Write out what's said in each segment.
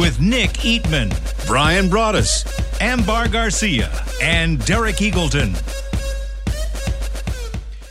With Nick Eatman, Brian Broaddus, Ambar Garcia, and Derek Eagleton.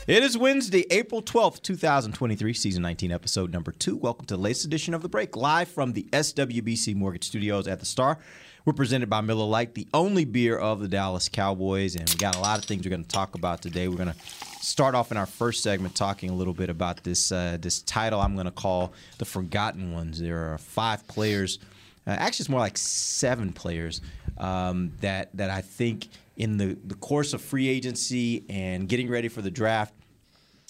It is Wednesday, April 12th, 2023, season 19, episode number two. Welcome to the latest edition of The Break, live from the SWBC Mortgage Studios at the Star. We're presented by Miller Lite, the only beer of the Dallas Cowboys, and we got a lot of things we're going to talk about today. We're going to start off in our first segment talking a little bit about this uh, this title I'm going to call the Forgotten Ones. There are five players, uh, actually, it's more like seven players um, that that I think in the the course of free agency and getting ready for the draft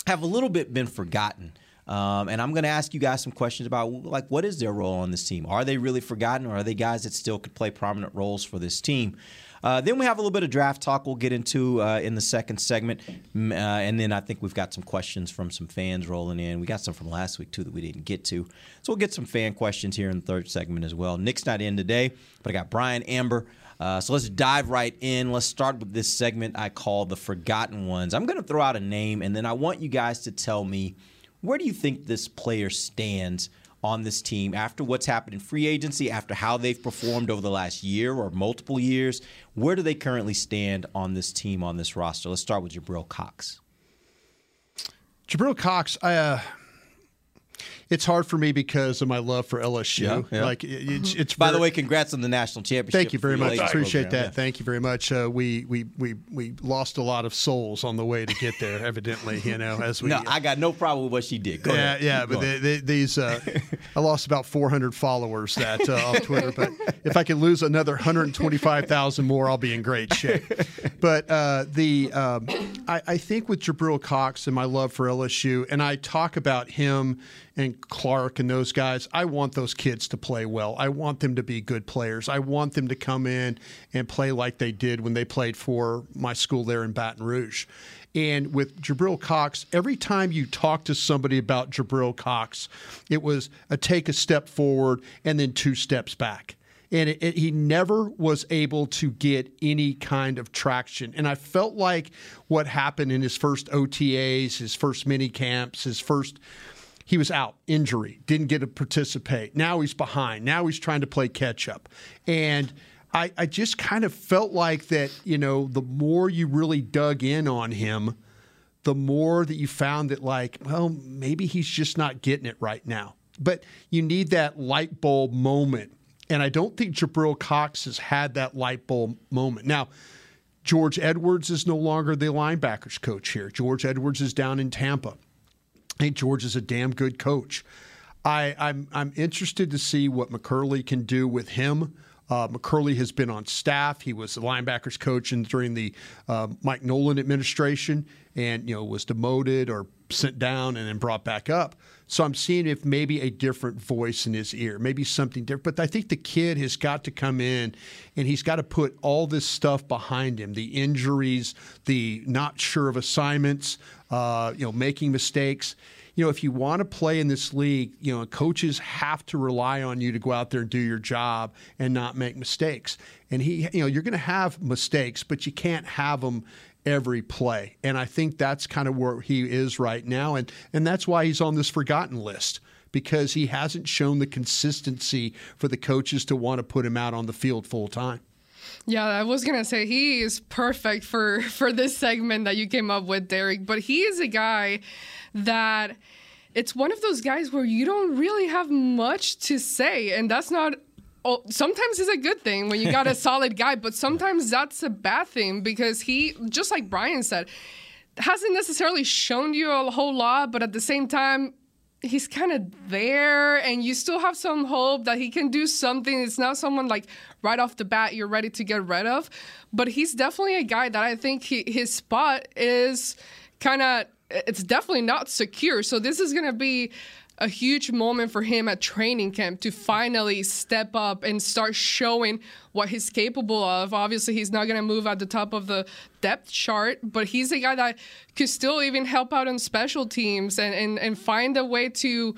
have a little bit been forgotten. Um, and I'm going to ask you guys some questions about like what is their role on this team? Are they really forgotten, or are they guys that still could play prominent roles for this team? Uh, then we have a little bit of draft talk we'll get into uh, in the second segment. Uh, and then I think we've got some questions from some fans rolling in. We got some from last week, too, that we didn't get to. So we'll get some fan questions here in the third segment as well. Nick's not in today, but I got Brian Amber. Uh, so let's dive right in. Let's start with this segment I call the Forgotten Ones. I'm going to throw out a name, and then I want you guys to tell me where do you think this player stands on this team after what's happened in free agency, after how they've performed over the last year or multiple years? Where do they currently stand on this team, on this roster? Let's start with Jabril Cox. Jabril Cox, I, uh, it's hard for me because of my love for LSU. Yeah, yeah. Like it's, it's by very, the way, congrats on the national championship. Thank you very much. Appreciate program. that. Yeah. Thank you very much. Uh, we we we we lost a lot of souls on the way to get there. evidently, you know, as we. No, I got no problem with what she did. Go yeah, ahead. yeah, Keep but they, they, these, uh, I lost about 400 followers that uh, off Twitter. But if I can lose another 125,000 more, I'll be in great shape. But uh, the, um, I, I think with Jabril Cox and my love for LSU, and I talk about him and Clark and those guys. I want those kids to play well. I want them to be good players. I want them to come in and play like they did when they played for my school there in Baton Rouge. And with Jabril Cox, every time you talk to somebody about Jabril Cox, it was a take a step forward and then two steps back. And it, it, he never was able to get any kind of traction. And I felt like what happened in his first OTAs, his first mini camps, his first he was out, injury, didn't get to participate. Now he's behind. Now he's trying to play catch up. And I, I just kind of felt like that, you know, the more you really dug in on him, the more that you found that, like, well, maybe he's just not getting it right now. But you need that light bulb moment. And I don't think Jabril Cox has had that light bulb moment. Now, George Edwards is no longer the linebackers coach here. George Edwards is down in Tampa. I think George is a damn good coach. I, I'm I'm interested to see what McCurley can do with him. Uh, McCurley has been on staff. He was the linebackers coach in, during the uh, Mike Nolan administration, and you know was demoted or sent down and then brought back up. So I'm seeing if maybe a different voice in his ear, maybe something different. But I think the kid has got to come in and he's got to put all this stuff behind him: the injuries, the not sure of assignments, uh, you know, making mistakes you know, if you want to play in this league, you know, coaches have to rely on you to go out there and do your job and not make mistakes. And he, you know, you're going to have mistakes, but you can't have them every play. And I think that's kind of where he is right now. And and that's why he's on this forgotten list because he hasn't shown the consistency for the coaches to want to put him out on the field full time. Yeah, I was gonna say he is perfect for for this segment that you came up with, Derek. But he is a guy that it's one of those guys where you don't really have much to say, and that's not. Oh, sometimes it's a good thing when you got a solid guy, but sometimes that's a bad thing because he, just like Brian said, hasn't necessarily shown you a whole lot, but at the same time, he's kind of there and you still have some hope that he can do something. It's not someone like right off the bat you're ready to get rid of, but he's definitely a guy that I think he, his spot is kind of it's definitely not secure. So this is going to be a huge moment for him at training camp to finally step up and start showing what he's capable of. Obviously, he's not going to move at the top of the depth chart, but he's a guy that could still even help out on special teams and, and, and find a way to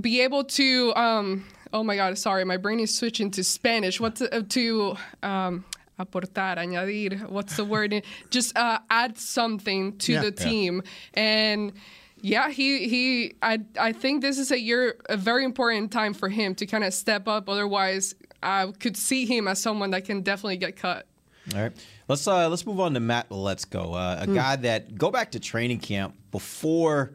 be able to. Um, oh my God, sorry, my brain is switching to Spanish. What to, uh, to um, aportar, añadir, what's the word? Just uh, add something to Yeah. the team. And yeah, he he I I think this is a year a very important time for him to kind of step up. Otherwise, I could see him as someone that can definitely get cut. All right, let's uh, let's move on to Matt. Let's go. Uh, a guy that go back to training camp before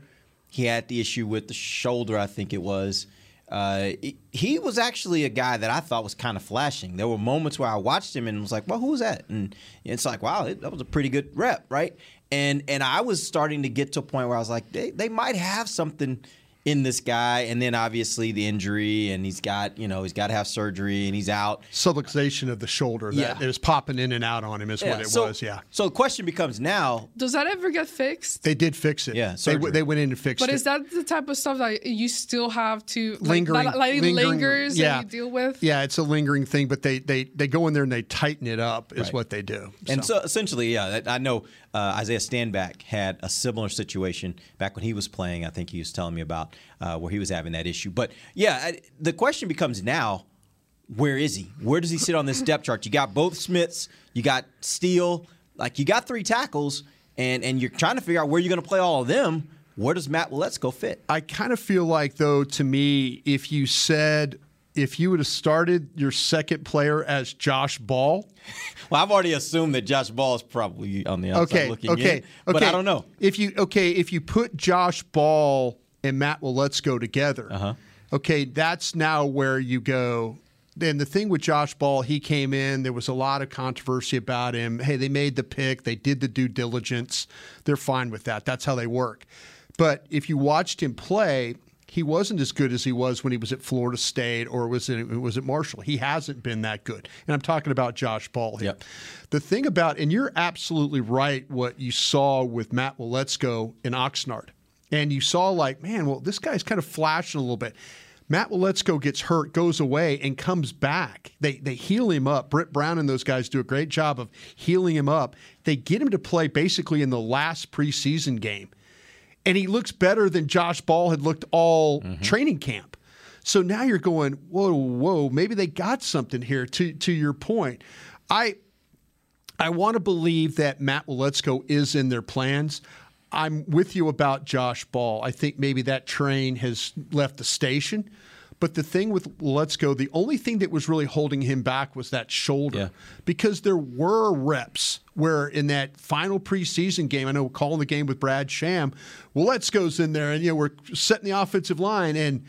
he had the issue with the shoulder. I think it was. Uh, he- he was actually a guy that I thought was kind of flashing. There were moments where I watched him and was like, "Well, who was that?" And it's like, "Wow, that was a pretty good rep, right?" And and I was starting to get to a point where I was like, "They they might have something." In this guy, and then obviously the injury, and he's got you know he's got to have surgery, and he's out. Subluxation of the shoulder that Yeah. it was popping in and out on him is what it so, was. Yeah, So the question becomes now: Does that ever get fixed? they did fix it. Yeah, they, surgery. they went in and fixed it. But is that the type of stuff that you still have to like, lingering, that, like lingering- lingers yeah. and you deal with? Yeah, it's a lingering thing, but they they they go in there and they tighten it up is Right. what they do. And so essentially, yeah, I know uh, Isaiah Stanback had a similar situation back when he was playing. I think he was telling me about uh, where he was having that issue. But yeah, I, the question becomes now: Where is he? Where does he sit on this depth chart? You got both Smiths, you got Steele, like you got three tackles, and and you're trying to figure out where you're going to play all of them. Where does Matt Waletzko fit? I kind of feel like, though, to me, if you said if you would have started your second player as Josh Ball, Well, I've already assumed that Josh Ball is probably on the outside okay, looking okay, in, but okay. I don't know. if you okay if you put Josh Ball and Matt Waletzko together. Uh-huh. Okay, that's now where you go. And the thing with Josh Ball, he came in. There was a lot of controversy about him. Hey, they made the pick. They did the due diligence. They're fine with that. That's how they work. But if you watched him play, he wasn't as good as he was when he was at Florida State or was it was at Marshall. He hasn't been that good. And I'm talking about Josh Ball here. Yep. The thing about, and you're absolutely right, what you saw with Matt Waletzko in Oxnard. And you saw, like, man, well, this guy's kind of flashing a little bit. Matt Waletzko gets hurt, goes away, and comes back. They they heal him up. Britt Brown and those guys do a great job of healing him up. They get him to play basically in the last preseason game. And he looks better than Josh Ball had looked all mm-hmm. training camp. So now you're going, whoa, whoa, maybe they got something here. To to your point, I I want to believe that Matt Waletzko is in their plans. I'm with you about Josh Ball. I think maybe that train has left the station. But the thing with Waletzko, the only thing that was really holding him back was that shoulder. Yeah. Because there were reps where in that final preseason game, I know we're calling the game with Brad Sham, Waletzko's in there and you know we're setting the offensive line and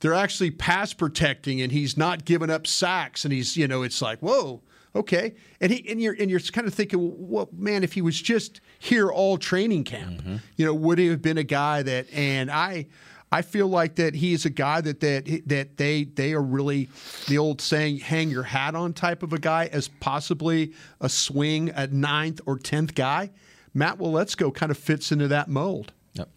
they're actually pass protecting and he's not giving up sacks and he's, you know, it's like, whoa, okay. And he and you're and you're kind of thinking, well, man, if he was just here all training camp, mm-hmm. you know, would he have been a guy that and I I feel like that he is a guy that that that they they are really the old saying hang your hat on type of a guy as possibly a swing at ninth or tenth guy. Matt Waletzko kind of fits into that mold. Yep.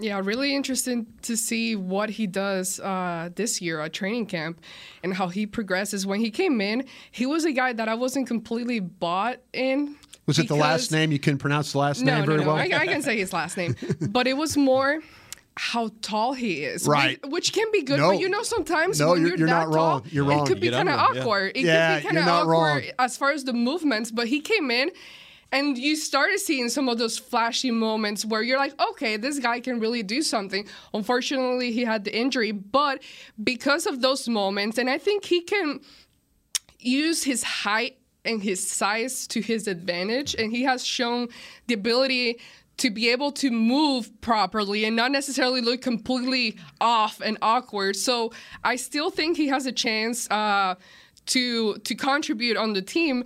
Yeah, really interesting to see what he does uh, this year at training camp and how he progresses. When he came in, he was a guy that I wasn't completely bought in. Was it the last name? You couldn't pronounce the last No, name no, very no. well. I, I can say his last name, but it was more how tall he is, Right. Which, which can be good, No. but you know sometimes No, when you're- you're, you're that not tall, wrong. You're wrong. it could be kind of under him, yeah. awkward. It Yeah, could be kind you're of not awkward wrong. as far as the movements. But he came in. And you started seeing some of those flashy moments where you're like, okay, this guy can really do something. Unfortunately, he had the injury, but because of those moments, and I think he can use his height and his size to his advantage and he has shown the ability to be able to move properly and not necessarily look completely off and awkward so i still think he has a chance uh, to to contribute on the team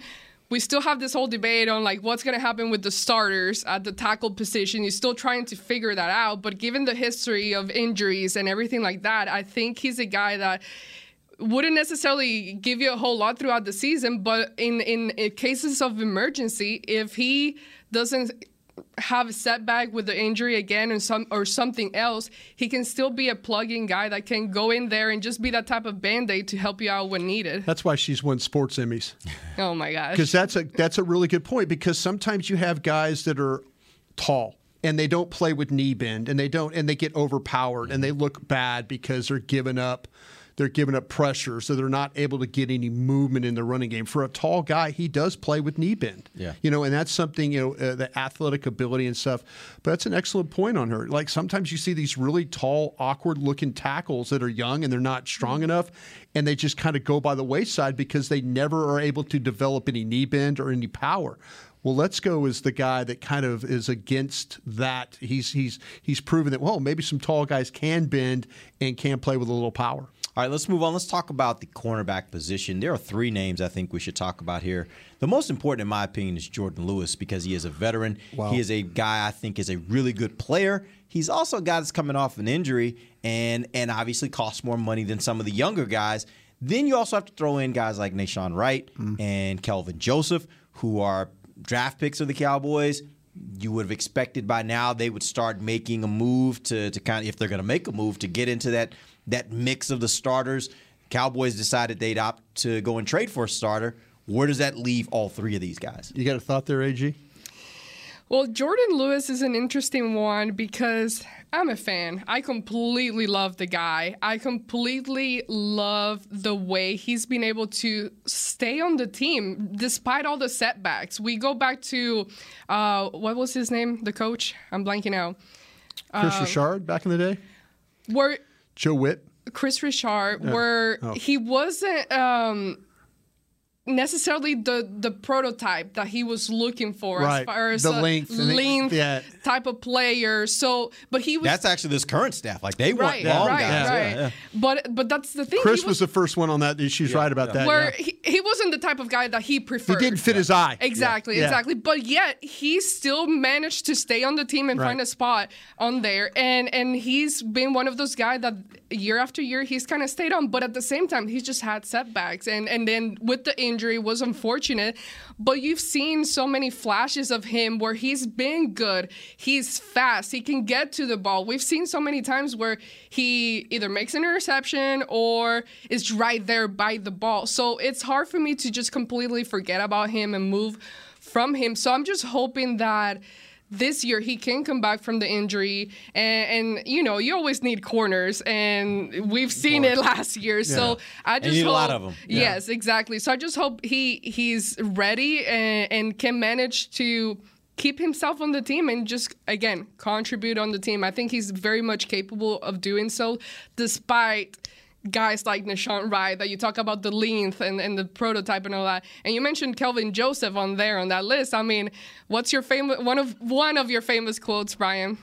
we still have this whole debate on like what's going to happen with the starters at the tackle position. You're still trying to figure that out, but given the history of injuries and everything like that, I think he's a guy that wouldn't necessarily give you a whole lot throughout the season, but in in, in cases of emergency, if he doesn't have a setback with the injury again or some or something else, he can still be a plug-in guy that can go in there and just be that type of band-aid to help you out when needed. That's why she's won sports Emmys. Oh my gosh. Because that's a that's a really good point. Because sometimes you have guys that are tall and they don't play with knee bend and they don't and they get overpowered and they look bad because they're giving up they're giving up pressure so they're not able to get any movement in the running game for a tall guy he does play with knee bend Yeah. you know and that's something you know uh, the athletic ability and stuff but that's an excellent point on her like sometimes you see these really tall awkward looking tackles that are young and they're not strong enough and they just kind of go by the wayside because they never are able to develop any knee bend or any power well, Waletzko is the guy that kind of is against that. He's he's he's proven that well, maybe some tall guys can bend and can play with a little power. All right, let's move on. Let's talk about the cornerback position. There are three names I think we should talk about here. The most important, in my opinion, is Jourdan Lewis because he is a veteran. He is a guy I think is a really good player. He's also a guy that's coming off an injury and and obviously costs more money than some of the younger guys. Then you also have to throw in guys like Nahshon Wright mm. and Kelvin Joseph, who are draft picks of the Cowboys. You would have expected by now they would start making a move to, to kind of if they're going to make a move to get into that that mix of the starters. Cowboys decided they'd opt to go and trade for a starter. Where does that leave all three of these guys? You got a thought there, Ag? Well, Jourdan Lewis is an interesting one because I'm a fan. I completely love the guy. I completely love the way he's been able to stay on the team despite all the setbacks. We go back to uh, what was his name? The coach? I'm blanking out. Kris Um, Richard back in the day, Where Joe Whitt. Kris Richard, where he wasn't um, necessarily the the prototype that he was looking for Right. as far as The a length and the- length yeah. type of player. So, but he was That's actually this current staff. Like they right, want long right, guys. right. Yeah, yeah. But but that's the thing. Kris he was, the first one on that. She's right about that. where yeah. he, he wasn't the type of guy that he preferred. He didn't fit his eye. Exactly, Yeah. exactly. But yet he still managed to stay on the team and Right. find a spot on there. And and he's been one of those guys that year after year he's kind of stayed on. But at the same time, he's just had setbacks. And and then with the injury was unfortunate. But you've seen so many flashes of him where he's been good. He's fast. He can get to the ball. We've seen so many times where he either makes an interception or is right there by the ball. So it's hard for me to just completely forget about him and move from him. So I'm just hoping that this year he can come back from the injury and, and you know you always need corners and we've seen it last year. So i just need a hope, lot of 'em. Yeah. yes exactly. So i just hope he he's ready and, and can manage to keep himself on the team and just again contribute on the team. I think he's very much capable of doing so despite guys like Nahshon Wright that you talk about the length and, and the prototype and all that. And you mentioned Kelvin Joseph on there on that list. I mean, what's your famous one of one of your famous quotes, Brian?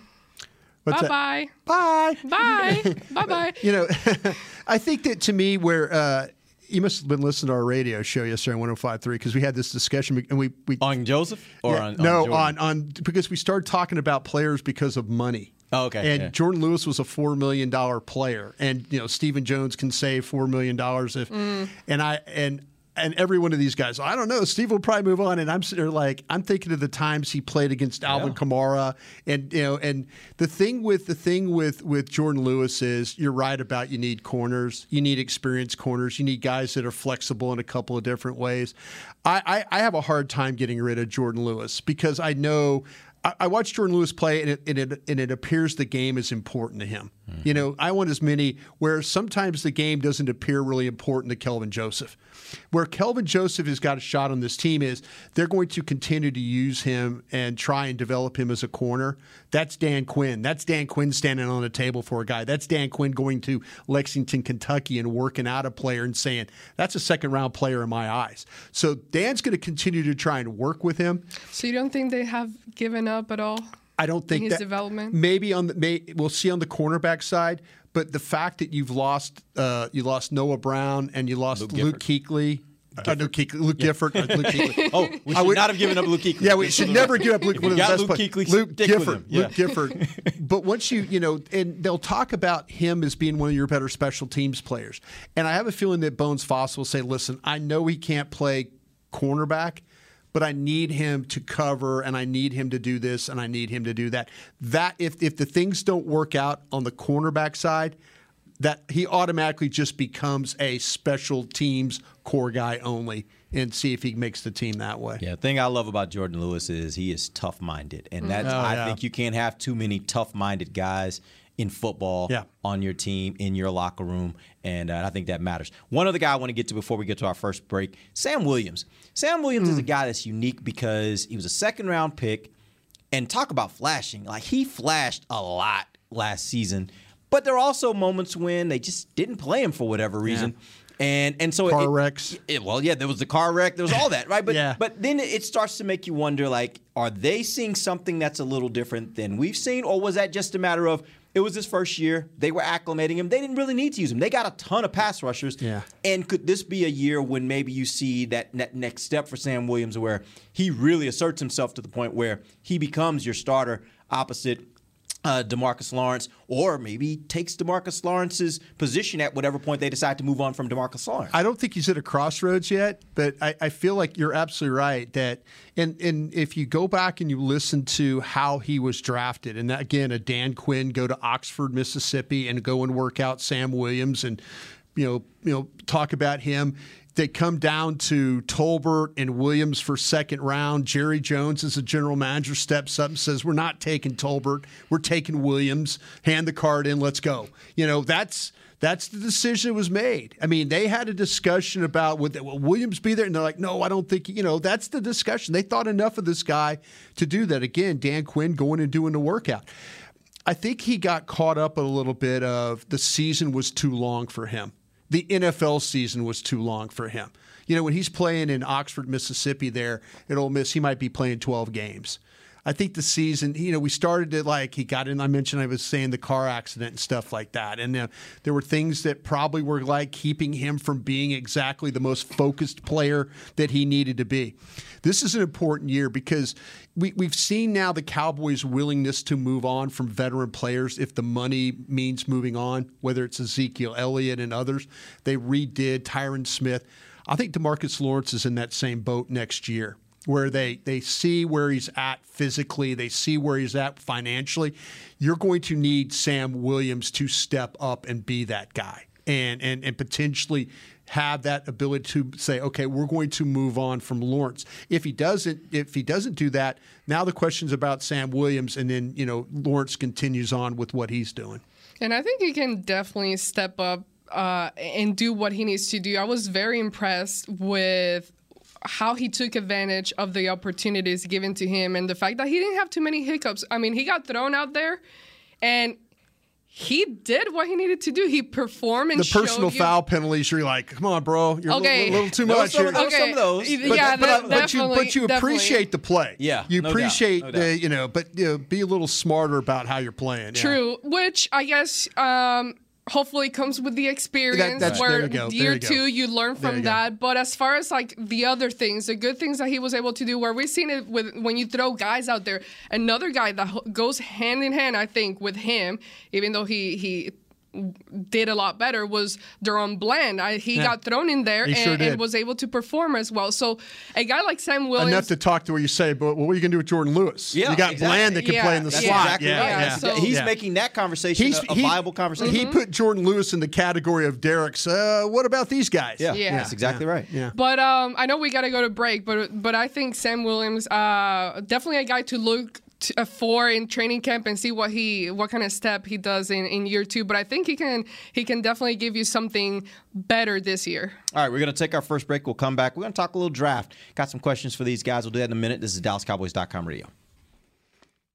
What's bye that? bye. Bye. Bye. bye bye. You know, I think that to me, where uh, you must have been listening to our radio show yesterday on 105.3 because we had this discussion and we we On Joseph or Yeah, on no Jourdan? on on because we started talking about players because of money. Oh, okay, And yeah. Jourdan Lewis was a four million dollar player, and you know Stephen Jones can save four million dollars if, Mm. and I and and every one of these guys, I don't know. Steve will probably move on, and I'm sitting there like I'm thinking of the times he played against Alvin Kamara, and you know, and the thing with the thing with with Jourdan Lewis is you're right about you need corners, you need experienced corners, you need guys that are flexible in a couple of different ways. I I, I have a hard time getting rid of Jourdan Lewis because I know. I, I watch Jourdan Lewis play, and it, and it and it appears the game is important to him. You know, I want as many. Where sometimes the game doesn't appear really important to Kelvin Joseph. Where Kelvin Joseph has got a shot on this team is they're going to continue to use him and try and develop him as a corner. That's Dan Quinn. That's Dan Quinn standing on a table for a guy. That's Dan Quinn going to Lexington, Kentucky, and working out a player and saying that's a second round player in my eyes. So Dan's going to continue to try and work with him. So you don't think they have given up at all? I don't think his that development? Maybe on the may, we'll see on the cornerback side, but the fact that you've lost uh, you lost Noah Brown and you lost Luke, Kuechly. Uh, Luke Kuechly, Luke Gifford. uh, Luke Kuechly. Oh, we should would- not have given up Luke Kuechly. Yeah, we should never give up Luke. If One of the got best Luke players. Kuechly, Luke stick with Gifford. him. Yeah. Luke Gifford. but once you, you know, and they'll talk about him as being one of your better special teams players. And I have a feeling that Bones Fassel will say, "Listen, I know he can't play cornerback." But I need him to cover and I need him to do this and I need him to do that. That if if the things don't work out on the cornerback side, that he automatically just becomes a special teams core guy only and see if he makes the team that way. Yeah, the thing I love about Jourdan Lewis is he is tough minded. And that's Oh, I yeah. think you can't have too many tough minded guys in football Yeah. on your team, in your locker room, and uh, I think that matters. One other guy I want to get to before we get to our first break, Sam Williams. Sam Williams is a hmm. guy that's unique because he was a second round pick, and talk about flashing. Like he flashed a lot last season, but there are also moments when they just didn't play him for whatever reason. And and so Car it, wrecks. it- well, yeah, there was the car wreck. There was all that, right? But Yeah. but then it starts to make you wonder, like, are they seeing something that's a little different than we've seen, or was that just a matter of it was his first year, they were acclimating him, they didn't really need to use him, they got a ton of pass rushers, Yeah. And could this be a year when maybe you see that, that next step for Sam Williams, where he really asserts himself to the point where he becomes your starter opposite? Uh, Demarcus Lawrence, or maybe takes Demarcus Lawrence's position at whatever point they decide to move on from Demarcus Lawrence. I don't think he's at a crossroads yet, but I, I feel like you're absolutely right that and and if you go back and you listen to how he was drafted, and that, again, a Dan Quinn go to Oxford, Mississippi, and go and work out Sam Williams, and you know you know talk about him. They come down to Tolbert and Williams for second round. Jerry Jones, as a general manager, steps up and says, "We're not taking Tolbert. We're taking Williams. Hand the card in. Let's go." You know that's that's the decision that was made. I mean, they had a discussion about would will Williams be there, and they're like, "No, I don't think." You know, that's the discussion. They thought enough of this guy to do that. Again, Dan Quinn going and doing the workout. I think he got caught up a little bit of the season was too long for him. The NFL season was too long for him. You know, when he's playing in Oxford, Mississippi, there at Ole Miss, he might be playing 12 games. I think the season, you know, we started it like he got in. I mentioned I was saying the car accident and stuff like that, and uh, there were things that probably were like keeping him from being exactly the most focused player that he needed to be. This is an important year because we, we've seen now the Cowboys' willingness to move on from veteran players if the money means moving on, whether it's Ezekiel Elliott and others. They redid Tyron Smith. I think Demarcus Lawrence is in that same boat next year where they they see where he's at physically, they see where he's at financially. You're going to need Sam Williams to step up and be that guy, and and and potentially have that ability to say, okay, we're going to move on from Lawrence. If he doesn't, if he doesn't do that, now the question's about Sam Williams, and then you know Lawrence continues on with what he's doing. And I think he can definitely step up uh, and do what he needs to do. I was very impressed with how he took advantage of the opportunities given to him and the fact that he didn't have too many hiccups. I mean, he got thrown out there and he did what he needed to do. He performed and The personal showed you- foul penalties, you're like, come on, bro, you're Okay. a little, little too much some here. of those- some of those. Okay, But, yeah, but, that- but you but you definitely. appreciate the play. Yeah, you no doubt, appreciate no the you know, but you know, be a little smarter about how you're playing. yeah. True, which I guess um, hopefully comes with the experience. that's- where there you go, there year you two you learn from you that. But as far as like the other things, the good things that he was able to do, where we've seen it with when you throw guys out there, another guy that goes hand in hand, I think, with him, even though he he did a lot better was DaRon Bland. I, he Yeah. got thrown in there and, sure and was able to perform as well. So a guy like Sam Williams, Enough to talk to where you say, but what are you going to do with Jourdan Lewis? Yeah, you got exactly. Bland that can Yeah, play in the that's slot. exactly yeah, right. yeah. Yeah, so- he's Yeah. making that conversation a, a he- viable conversation. He put Jourdan Lewis in the category of Derek's. Uh, what about these guys? yeah, Yeah. that's exactly right. Yeah. But um, I know we got to go to break, but but I think Sam Williams, uh, definitely a guy to look t- uh, four in training camp and see what he what kind of step he does in, in year two. But I think he can he can definitely give you something better this year. All right, we're to take our first break. We'll come back. We're to talk a little draft. Got some questions for these guys. We'll do that in a minute. This is DallasCowboys.com radio.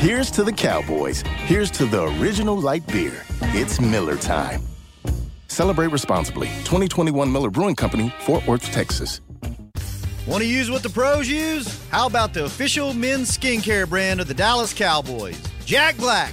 Here's to the Cowboys. Here's to the original light beer. It's Miller Time. Celebrate responsibly. 2021 Miller Brewing Company, Fort Worth, Texas. Want to use what the pros use? How about the official men's skincare brand of the Dallas Cowboys? Jack Black.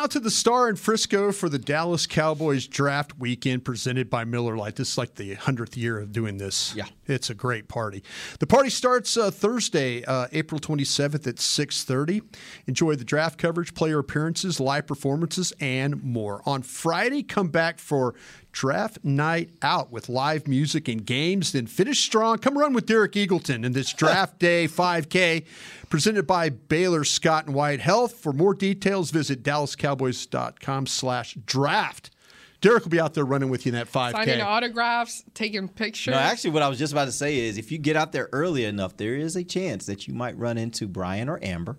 Out to the Star in Frisco for the Dallas Cowboys draft weekend presented by Miller Lite. This is like the 100th year of doing this. Yeah. It's a great party. The party starts uh, Thursday, uh, April 27th at 6:30. Enjoy the draft coverage, player appearances, live performances, and more. On Friday, come back for draft night out with live music and games. Then finish strong. Come run with Derek Eagleton in this draft day 5K presented by Baylor Scott and White Health. For more details, visit dallascowboys.com slash draft. Derek will be out there running with you in that 5K. Signing autographs, taking pictures. No, actually, what I was just about to say is if you get out there early enough, there is a chance that you might run into Brian or Amber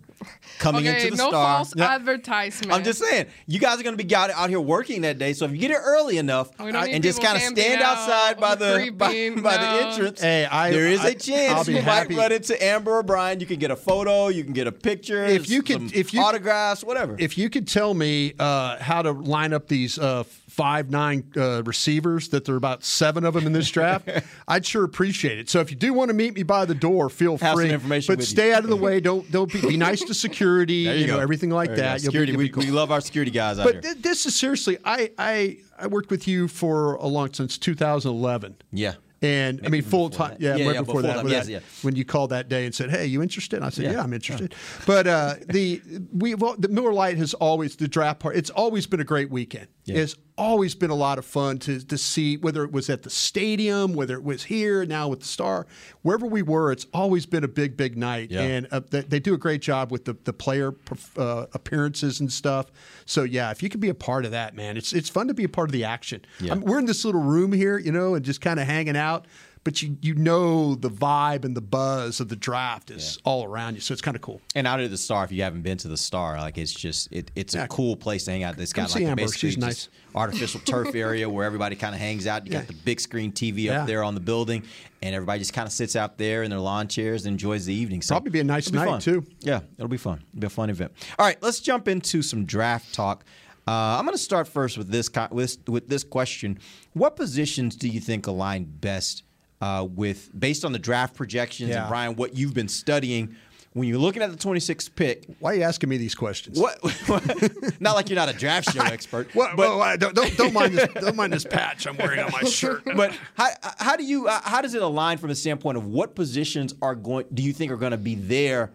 coming okay, into the store. no star. false advertisement. I'm just saying, you guys are going to be out, out here working that day. So if you get here early enough We and just kind of stand out outside by the by, by no. the entrance, Hey, I- there is I- a chance I'll be you happy. might run into Amber or Brian. You can get a photo, you can get a picture, If you could- some if you- autographs, whatever. If you could tell me uh, how to line up these uh, five nine uh, receivers, that there are about seven of them in this draft, I'd sure appreciate it. So if you do want to meet me by the door, feel Have free. information but with you. stay out of the way. Don't don't be, be nice to security. There you, you know everything like There that. Security, we, we love our security guys out But here. th- this is seriously. I, I I worked with you for a long time since 2011. yeah. And I mean, full time. Yeah, Yeah, right yeah, before, before that. yes, that- yeah. When you called that day and said, "Hey, you interested?" And I said, Yeah. "Yeah, I'm interested." But uh, the we well, the Miller Lite has always the draft part. It's always been a great weekend. It's always been a lot of fun to to see whether it was at the stadium, whether it was here now with the Star, wherever we were. It's always been a big, big night, Yeah. and uh, they, they do a great job with the the player uh, appearances and stuff. So yeah, if you can be a part of that, man, it's it's fun to be a part of the action. Yeah. I mean, we're in this little room here, you know, and just kind of hanging out. But you you know the vibe and the buzz of the draft is all around you, so it's kind of cool. And out of the star, if you haven't been to the star, like it's just it, it's Yeah. a cool place to hang out. It's Come got see like basically nice. artificial turf area where everybody kind of hangs out. You Yeah. got the big screen TV Yeah. up there on the building, and everybody just kind of sits out there in their lawn chairs and enjoys the evening. So Probably be a nice be night, fun. too. Yeah, it'll be fun. It'll be a fun event. All right, let's jump into some draft talk. Uh, I'm going to start first with this with with this question: What positions do you think align best uh, with based on the draft projections Yeah. and Brian, what you've been studying? When you're looking at the 26th pick, Why are you asking me these questions? what? not like you're not a draft show expert, What, but well, don't, don't, don't mind this. Don't mind this patch I'm wearing on my shirt. but how, how do you uh, how does it align from the standpoint of what positions are going do you think are going to be there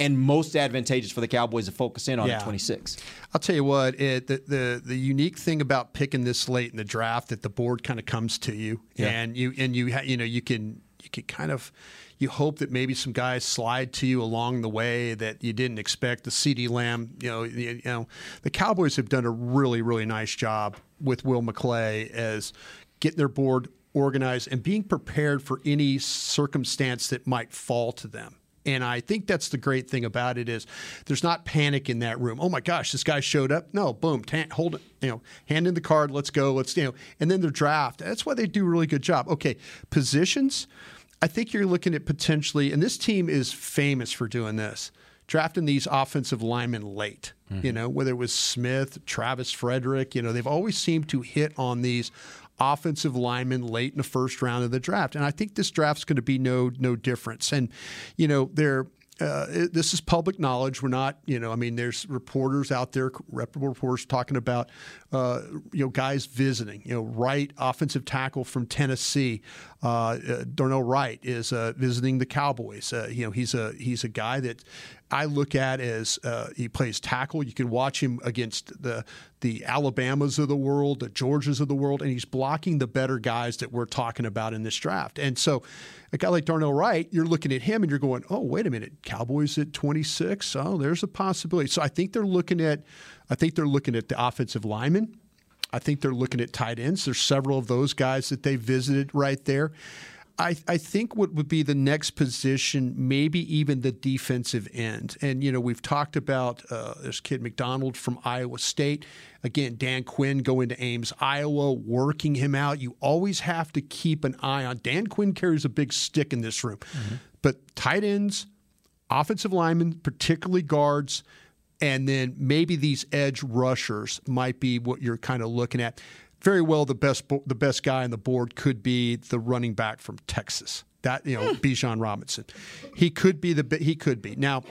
and most advantageous for the Cowboys to focus in on Yeah. at 26? I'll tell you what, it, the, the the unique thing about picking this late in the draft that the board kind of comes to you, Yeah. and you and you ha- you know you can you can kind of you hope that maybe some guys slide to you along the way that you didn't expect. The CeeDee Lamb, you know, you, you know, the Cowboys have done a really really nice job with Will McClay as getting their board organized and being prepared for any circumstance that might fall to them. And I think that's the great thing about it is there's not panic in that room. Oh my gosh, this guy showed up. No, boom, hold it. You know, hand in the card. Let's go. Let's you know. And then their draft. That's why they do a really good job. Okay, positions. I think you're looking at potentially, and this team is famous for doing this, drafting these offensive linemen late. Mm-hmm. You know, whether it was Smith, Travis Frederick, you know, they've always seemed to hit on these offensive linemen late in the first round of the draft. And I think this draft's going to be no no difference. And, you know, they're uh, this is public knowledge. We're not, you know, I mean, there's reporters out there, reputable reporters talking about, uh, you know, guys visiting. You know, Wright, offensive tackle from Tennessee, uh, uh, Darnell Wright is uh, visiting the Cowboys. Uh, you know, he's a he's a guy that I look at as uh, he plays tackle. You can watch him against the the Alabamas of the world, the Georgias of the world, and he's blocking the better guys that we're talking about in this draft. And so, a guy like Darnell Wright, you're looking at him and you're going, "Oh, wait a minute, Cowboys at 26. Oh, there's a possibility." So I think they're looking at, I think they're looking at the offensive lineman. I think they're looking at tight ends. There's several of those guys that they visited right there. I, I think what would be the next position, maybe even the defensive end. And, you know, we've talked about uh, this kid McDonald from Iowa State. Again, Dan Quinn going to Ames, Iowa, working him out. You always have to keep an eye on. Dan Quinn carries a big stick in this room. But tight ends, offensive linemen, particularly guards, and then maybe these edge rushers might be what you're kind of looking at. Very well, the best bo- the best guy on the board could be the running back from Texas. That you know, Bijan Robinson. He could be the he could be now.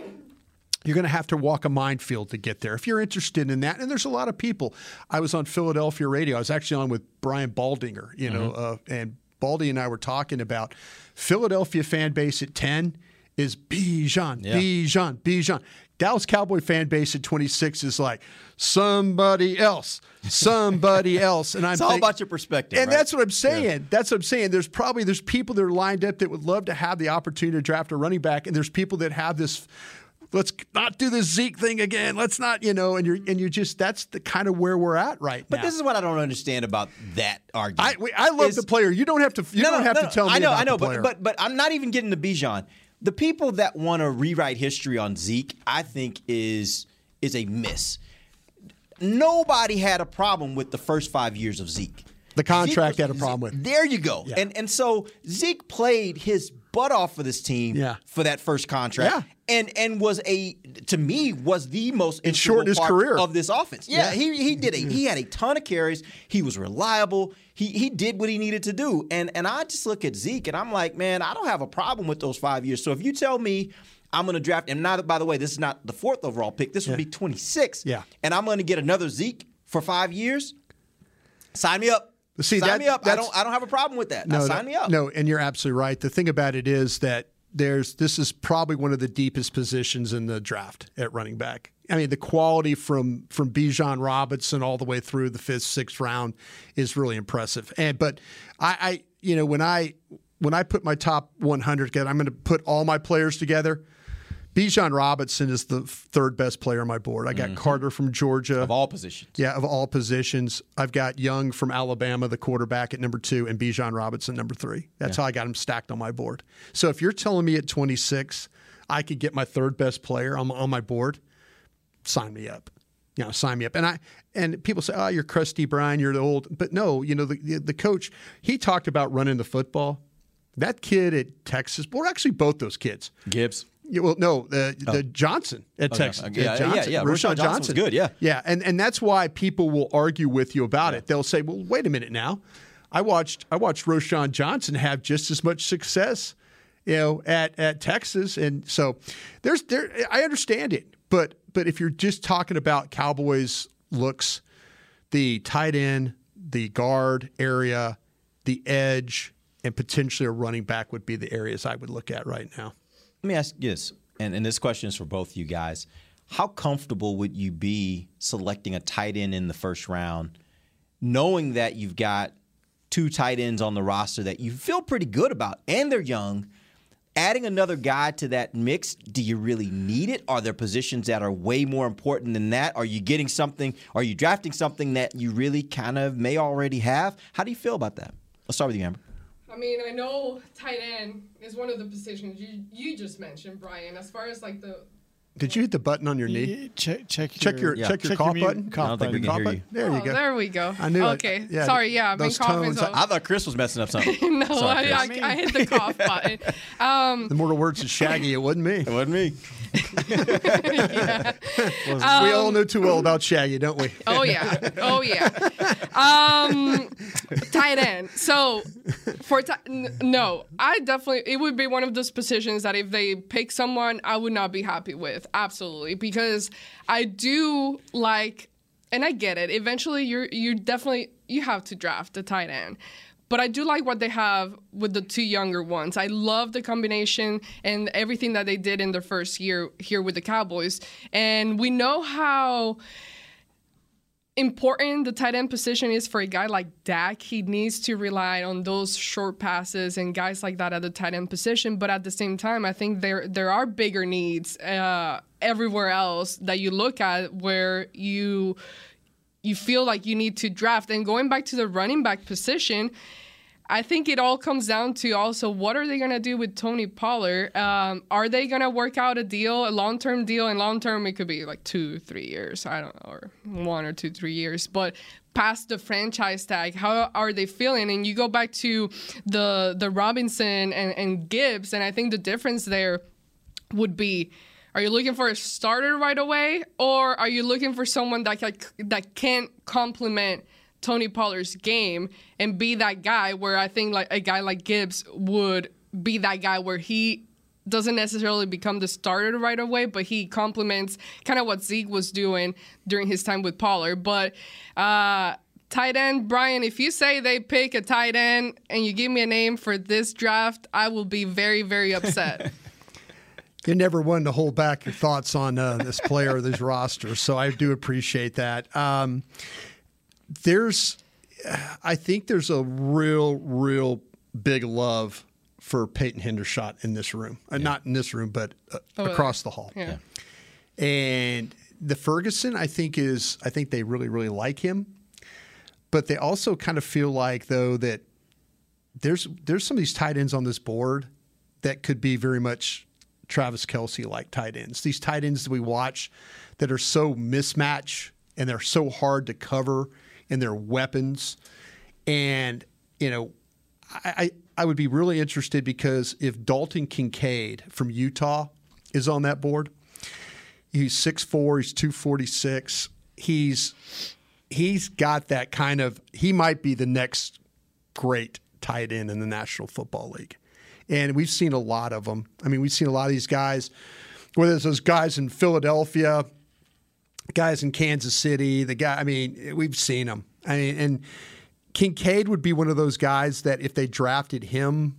You're going to have to walk a minefield to get there if you're interested in that. And there's a lot of people. I was on Philadelphia radio. I was actually on with Brian Baldinger, you know, uh, and Baldy and I were talking about Philadelphia fan base at 10 is Bijan, Yeah. Bijan, Bijan. Dallas Cowboy fan base at 26 is like somebody else, somebody else. And I'm It's all think- about your perspective. and right? that's what I'm saying. That's what I'm saying. There's probably there's people that are lined up that would love to have the opportunity to draft a running back, and there's people that have this. Let's not do this Zeke thing again. Let's not, you know, and you're and you're just that's the kind of where we're at right But now. But this is what I don't understand about that argument. I I love is- the player. You don't have to. You No, don't no, have no, to tell me. I know, I know, but but but I'm not even getting to Bijan. The people that want to rewrite history on Zeke, I think is is a miss. Nobody had a problem with the first five years of Zeke. The contract Zeke- had a problem with. There you go. Yeah. And and so Zeke played his butt off for this team Yeah. for that first contract. Yeah. And and was a to me was the most It shortened his part career. of this offense. Yeah, Yeah. he he did a he had a ton of carries. He was reliable. He he did what he needed to do. And and I just look at Zeke and I'm like, man, I don't have a problem with those five years. So if you tell me I'm going to draft, and not by the way, this is not the fourth overall pick. This would be 26. Yeah. And I'm going to get another Zeke for five years. Sign me up. See, sign that- me up. I don't I don't have a problem with that. Now, sign me up. No, and you're absolutely right. The thing about it is that there's this is probably one of the deepest positions in the draft at running back. I mean, the quality from from Bijan Robinson all the way through the fifth, sixth round is really impressive. And but I, I you know, when I when I put my top 100 together, I'm going to put all my players together. Bijan Robinson is the third best player on my board. I got Carter from Georgia. Mm-hmm. Of all positions. Yeah, of all positions. I've got Young from Alabama, the quarterback, at number two, and Bijan Robinson, number three. That's how I got him stacked on my board. So if you're telling me at 26 I could get my third best player on, on my board, sign me up. You know, sign me up. And I and people say, "Oh, you're crusty, Brian. You're the old." But no, you know, the the, the coach he talked about running the football. That kid at Texas, well, actually both those kids. Gibbs. Yeah, well, no, the the Johnson at Oh. Texas. Yeah, Uh, yeah, Johnson, yeah. Roschon Roschon Johnson was good, yeah. yeah, and and that's why people will argue with you about it. They'll say, "Well, wait a minute now. I watched I watched Roschon Johnson have just as much success, you know, at at Texas, and so there's there. I understand it, but but if you're just talking about Cowboys looks, the tight end, the guard area, the edge, and potentially a running back would be the areas I would look at right now. Let me ask you this, and, and this question is for both of you guys. How comfortable would you be selecting a tight end in the first round, knowing that you've got two tight ends on the roster that you feel pretty good about, and they're young? Adding another guy to that mix, do you really need it? Are there positions that are way more important than that? Are you getting something? Are you drafting something that you really kind of may already have? How do you feel about that? Let's start with you, Amber. I mean, I know tight end is one of the positions you you just mentioned, Brian. As far as like the Did you hit the button on your knee? Check check Check your Yeah. check your check cough your button. cough I don't think we button. can Cough hear button. you. There you Oh, go. there we go. I knew it. Okay. Yeah, Sorry. Yeah, I've been those coughing. tones, So. I thought Chris was messing up something. no, Sorry, I, I, I hit the cough button. Um, The mortal words of Shaggy. It wasn't me. It wasn't me. we all know too well about Shaggy, don't we? Oh yeah. Oh yeah. Um, tight end. So for ti- n- no, I definitely it would be one of those positions that if they pick someone, I would not be happy with. Absolutely, because I do like, and I get it. Eventually, you're you definitely you have to draft a tight end. But I do like what they have with the two younger ones. I love the combination and everything that they did in their first year here with the Cowboys. And we know how important the tight end position is for a guy like Dak. He needs to rely on those short passes and guys like that at the tight end position. But at the same time, I think there there are bigger needs uh, everywhere else that you look at where you you feel like you need to draft. And going back to the running back position. I think it all comes down to also what are they going to do with Tony Pollard? Um, are they going to work out a deal, a long term deal? And long term, it could be like two, three years. I don't know, or one or two, three years. But past the franchise tag, how are they feeling? And you go back to the the Robinson and, and Gibbs, and I think the difference there would be. Are you looking for a starter right away, or are you looking for someone that can, that can complement Tony Pollard's game and be that guy where I think like a guy like Gibbs would be that guy where he doesn't necessarily become the starter right away, but he complements kind of what Zeke was doing during his time with Pollard. But uh, tight end, Brian, if you say they pick a tight end and you give me a name for this draft, I will be very, very upset. You're never one to hold back your thoughts on uh, this player or this roster, so I do appreciate that. Um, there's, I think there's a real, real big love for Peyton Hendershot in this room. Uh, not in this room, but uh, Oh, across the hall. Yeah. And the Ferguson, I think is, I think they really, really like him, but they also kind of feel like though that there's there's some of these tight ends on this board that could be very much Travis Kelce like tight ends. These tight ends that we watch that are so mismatch and they're so hard to cover in their weapons. And, you know, I, I, I would be really interested because if Dalton Kincaid from Utah is on that board, he's 6'4, he's 246. He's he's got that kind of he might be the next great tight end in the National Football League. And we've seen a lot of them. I mean, we've seen a lot of these guys, whether it's those guys in Philadelphia, guys in Kansas City, the guy, I mean, we've seen them. I mean, and Kincaid would be one of those guys that if they drafted him,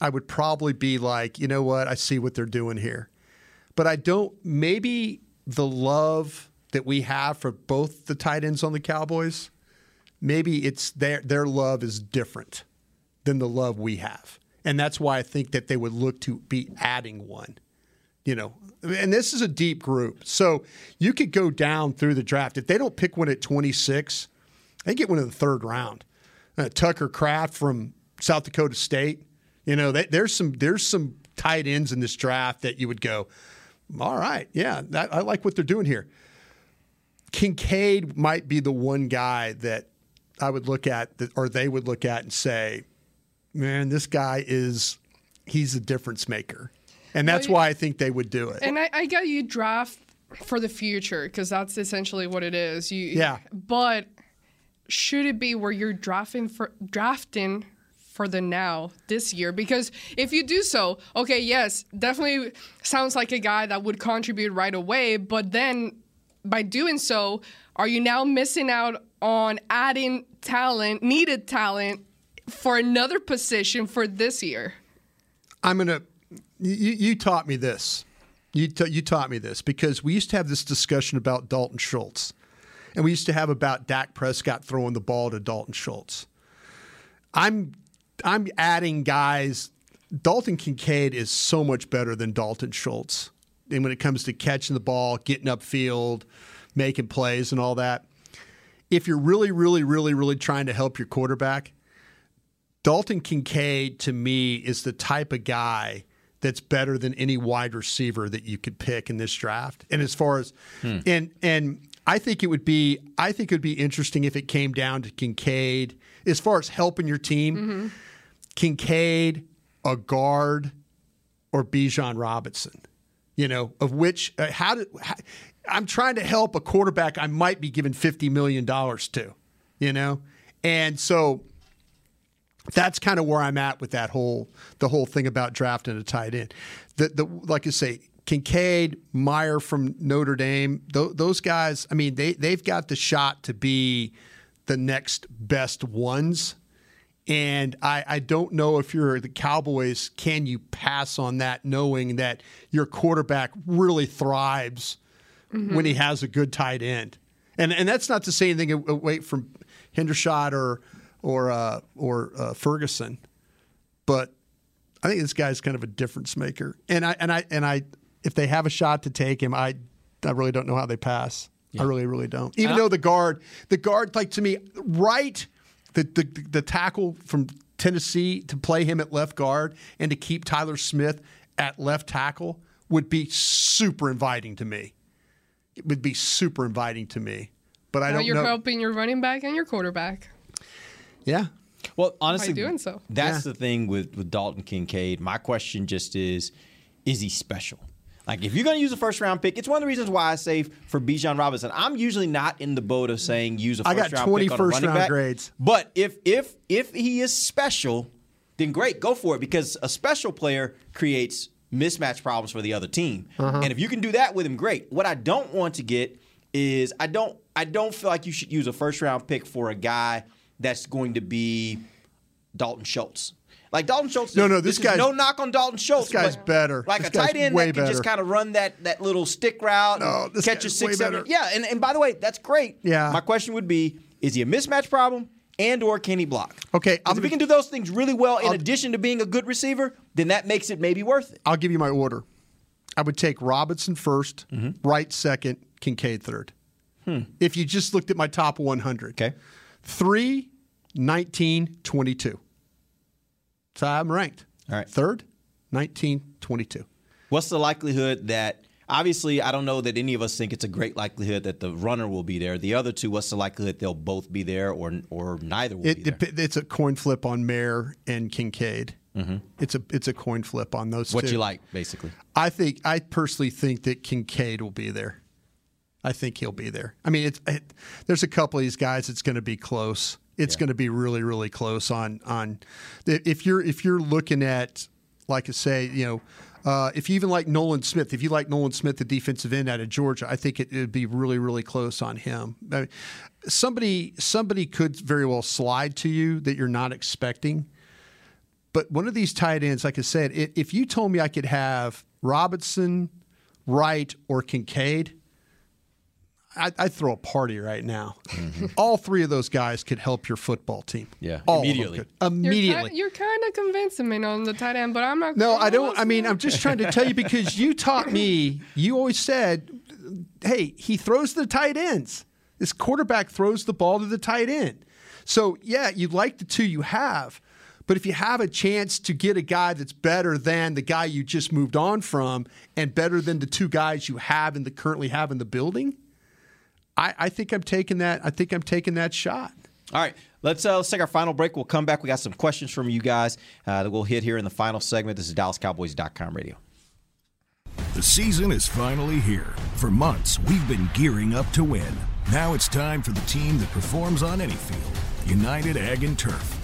I would probably be like, you know what, I see what they're doing here. But I don't, maybe the love that we have for both the tight ends on the Cowboys, maybe it's their their love is different than the love we have. And that's why I think that they would look to be adding one. You know, and this is a deep group. So you could go down through the draft. If they don't pick one at 26, they get one in the third round. Uh, Tucker Kraft from South Dakota State. You know, they, there's some there's some tight ends in this draft that you would go, all right, yeah, that, I like what they're doing here. Kincaid might be the one guy that I would look at, that, or they would look at and say, man, this guy is, he's a difference maker. And that's why I think they would do it. And I, I get you draft for the future because that's essentially what it is. You, Yeah. But should it be where you're drafting for drafting for the now this year? Because if you do so, okay, yes, definitely sounds like a guy that would contribute right away. But then by doing so, are you now missing out on adding talent, needed talent, for another position for this year? I'm going to, you, you taught me this. You, ta- you taught me this because we used to have this discussion about Dalton Schultz. And we used to have about Dak Prescott throwing the ball to Dalton Schultz. I'm I'm adding guys. Dalton Kincaid is so much better than Dalton Schultz. And when it comes to catching the ball, getting upfield, making plays and all that. If you're really, really, really, really trying to help your quarterback, Dalton Kincaid to me is the type of guy that's better than any wide receiver that you could pick in this draft. And as far as Hmm. and and I think it would be I think it would be interesting if it came down to Kincaid as far as helping your team. Kincaid, a guard, or Bijan Robinson. You know, of which uh, how did how, I'm trying to help a quarterback I might be giving fifty million dollars to. You know, and so that's kind of where I'm at with that whole the whole thing about drafting a tight end. The the like I say, Kincaid, Mayer from Notre Dame, th- those guys. I mean, they they've got the shot to be the next best ones. And I, I don't know if you're the Cowboys, can you pass on that knowing that your quarterback really thrives mm-hmm. when he has a good tight end? And and that's not to say anything away from Hendershot or or uh, or uh, Ferguson, but I think this guy's kind of a difference maker. And I and I and I if they have a shot to take him, I I really don't know how they pass. I really really don't. Even though the guard the guard like to me right the, the the tackle from Tennessee to play him at left guard and to keep Tyler Smith at left tackle would be super inviting to me. It would be super inviting to me. But I Now don't know you're know. helping your running back and your quarterback. Yeah. Well, honestly, doing so. that's the thing with, with Dalton Kincaid. My question just is, is he special? Like, if you're going to use a first round pick, it's one of the reasons why I say for Bijan Robinson. I'm usually not in the boat of saying use a I first got round 20 pick on a first running round back. grades. But if if if he is special, then great, go for it because a special player creates mismatch problems for the other team. Uh-huh. And if you can do that with him, great. What I don't want to get is I don't I don't feel like you should use a first round pick for a guy that's going to be Dalton Schultz. Like Dalton Schultz. No, no, this is guy's- no knock on Dalton Schultz. this guy's better. Like This a tight end that can just kind of run that that little stick route, No, this catch a six, seven. Yeah, and, and by the way, that's great. Yeah. My question would be: Is he a mismatch problem, and or can he block? Okay, if he can do those things really well, in I'll- addition to being a good receiver, then that makes it maybe worth it. I'll give you my order. I would take Robinson 1st Mm-hmm. Wright second, Kincaid third. Hmm. If you just looked at my top 100. Okay. 3, 19, 22. So I'm ranked. All right. Third, 19, 22. What's the likelihood that? Obviously, I don't know that any of us think it's a great likelihood that the runner will be there. The other two, what's the likelihood they'll both be there, or or neither will be there? it's a coin flip on Mayer and Kincaid. It's a it's a coin flip on those Mm-hmm. What two. you like, basically. I think I personally think that Kincaid will be there. I think he'll be there. I mean, it's it, there's a couple of these guys. It's going to be close. It's going to be really really close on on if you're if you're looking at like I say, you know. Uh, if you even like Nolan Smith, if you like Nolan Smith, the defensive end out of Georgia, I think it would be really, really close on him. I mean, somebody, somebody could very well slide to you that you're not expecting. But one of these tight ends, like I said, if you told me I could have Robinson, Wright, or Kincaid, I'd, I'd throw a party right now. All three of those guys could help your football team. Mm-hmm. Yeah, All of immediately. You're Immediately. Kind, you're kind of convincing me on the tight end, but I'm not. No, I don't. I mean, I'm just trying to tell you because you taught me. You always said, "Hey, he throws the tight ends. This quarterback throws the ball to the tight end." So yeah, you'd like the two you have, but if you have a chance to get a guy that's better than the guy you just moved on from, and better than the two guys you have and the currently have in the building, I, I think I'm taking that. I think I'm taking that shot. All right, let's uh, let's take our final break. We'll come back. We got some questions from you guys uh, that we'll hit here in the final segment. This is DallasCowboys.com radio. The season is finally here. For months, we've been gearing up to win. Now it's time for the team that performs on any field United Ag and Turf.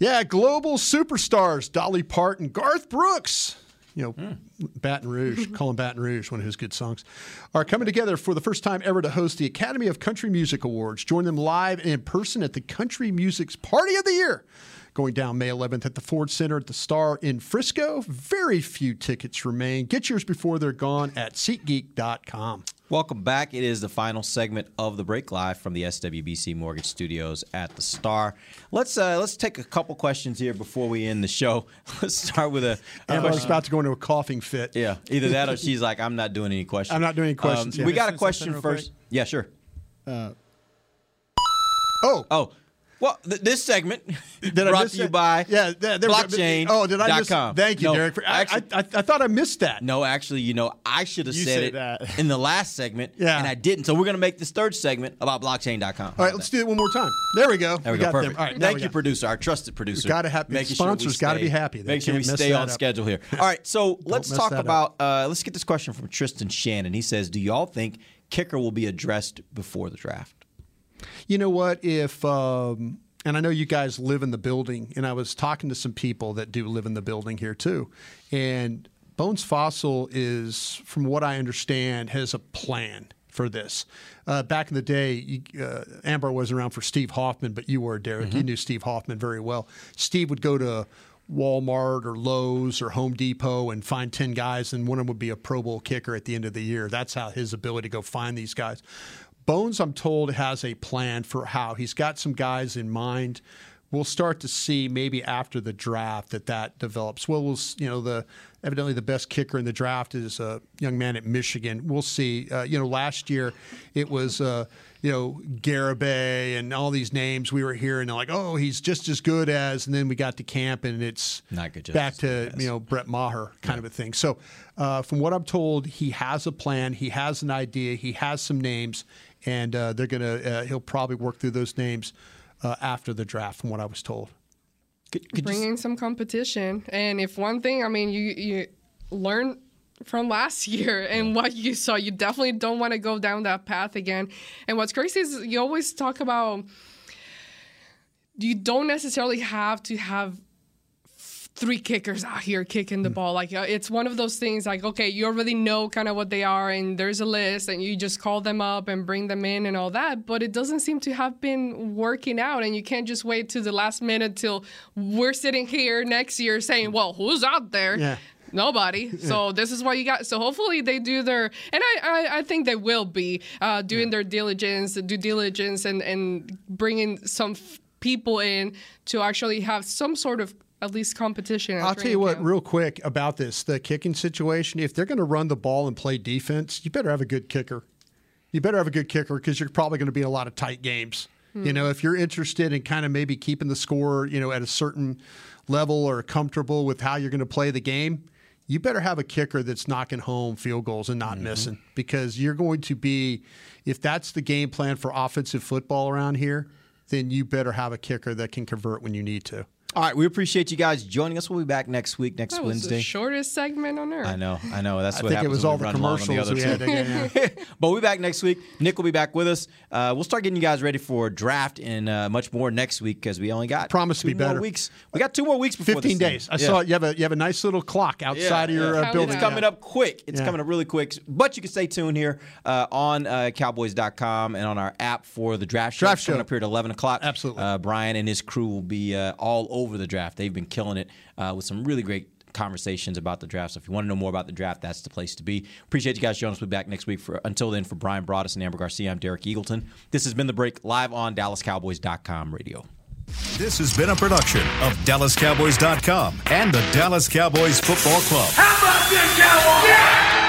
Yeah, global superstars Dolly Parton, Garth Brooks, you know, Hmm. Baton Rouge, call him Baton Rouge, one of his good songs, are coming together for the first time ever to host the Academy of Country Music Awards. Join them live and in person at the Country Music's Party of the Year. Going down May 11th at the Ford Center at the Star in Frisco. Very few tickets remain. Get yours before they're gone at SeatGeek.com. Welcome back. It is the final segment of the break live from the SWBC Mortgage Studios at the Star. Let's uh, let's take a couple questions here before we end the show. Let's start with a, a Amber's question. about to go into a coughing fit. Yeah, either that or she's like, I'm not doing any questions. I'm not doing any questions Um, yet. we got a Can I say question something real first. Yeah, sure. Uh, oh, oh. Well, th- this segment brought to you that? by yeah, there- there we go. blockchain. Oh, did I miss? com. Thank you, No, Derek. I, actually- I, I, I thought I missed that. No, actually, you know, I should have said said it that. in the last segment, Yeah. and I didn't. So we're going to make this third segment about blockchain.com. All right, let's do it one more time. There we go. There we, We go. got Perfect. them. All right, Thank you, producer, our trusted producer. gotta have- Making sure sponsors gotta stay- be happy. They Make sure we stay on up. schedule here. All right, so let's talk about. Uh, let's get this question from Tristan Shannon. He says, "Do y'all think kicker will be addressed before the draft?" You know what? If um, and I know you guys live in the building, and I was talking to some people that do live in the building here too, and Bones Fassel is, from what I understand, has a plan for this. Uh, back in the day, you, uh, Amber wasn't around for Steve Hoffman, but you were, Derek. You knew Steve Hoffman very well. Steve would go to Walmart or Lowe's or Home Depot and find 10 guys, and one of them would be a Pro Bowl kicker at the end of the year. That's how his ability to go find these guys. Bones, I'm told, has a plan for how he's got some guys in mind. We'll start to see maybe after the draft that that develops. Well, we'll you know the evidently the best kicker in the draft is a young man at Michigan. We'll see. Uh, you know, last year it was uh, you know Garibay and all these names we were hearing. They're like, oh, he's just as good as, and then we got to camp and it's Not good, back to you know Brett Maher kind of a thing. So, uh, from what I'm told, he has a plan. He has an idea. He has some names, and uh, they're gonna. Uh, he'll probably work through those names uh, after the draft, from what I was told. bring in some competition. And if one thing, I mean, you you learn from last year and what you saw, you definitely don't want to go down that path again. And what's crazy is you always talk about you don't necessarily have to have three kickers out here kicking the ball. Like uh, it's one of those things. Like okay, you already know kind of what they are, and there's a list, and you just call them up and bring them in and all that. But it doesn't seem to have been working out, and you can't just wait to the last minute till we're sitting here next year saying, "Well, who's out there?" Yeah. Nobody. So this is what you got. So hopefully they do their, and I, I, I think they will be uh, doing their diligence, due diligence, and and bringing some f- people in to actually have some sort of at least competition. I'll tell you what, camp. real quick about this the kicking situation. If they're going to run the ball and play defense, you better have a good kicker. You better have a good kicker because you're probably going to be in a lot of tight games. You hmm. know, if you're interested in kind of maybe keeping the score, you know, at a certain level or comfortable with how you're going to play the game, you better have a kicker that's knocking home field goals and not mm-hmm. missing because you're going to be, if that's the game plan for offensive football around here, then you better have a kicker that can convert when you need to. All right, we appreciate you guys joining us. We'll be back next week, next That was Wednesday. the shortest segment on earth. I know, I know. That's I what think it was when all the run long on the commercials other we had to get. yeah. but we'll be back next week. Nick will be back with us. Uh, we'll start getting you guys ready for draft and uh, much more next week because we only got Promise to be more better. weeks. We got two more weeks before 15 this thing. days. I Yeah. saw it. You have a you have a nice little clock outside of your uh, building. It's coming up quick. It's Yeah. coming up really quick. But you can stay tuned here uh, on uh, Cowboys.com and on our app for the draft show. Draft It's coming show. up here at 11 o'clock. Absolutely. Uh, Brian and his crew will be uh, all over the draft. They've been killing it uh, with some really great conversations about the draft. So if you want to know more about the draft, that's the place to be. Appreciate you guys joining us. We'll be back next week. For Until then, for Brian Broaddus and Amber Garcia, I'm Derek Eagleton. This has been The Break live on DallasCowboys.com radio. This has been a production of DallasCowboys.com and the Dallas Cowboys Football Club. How about this, Cowboys? Yeah!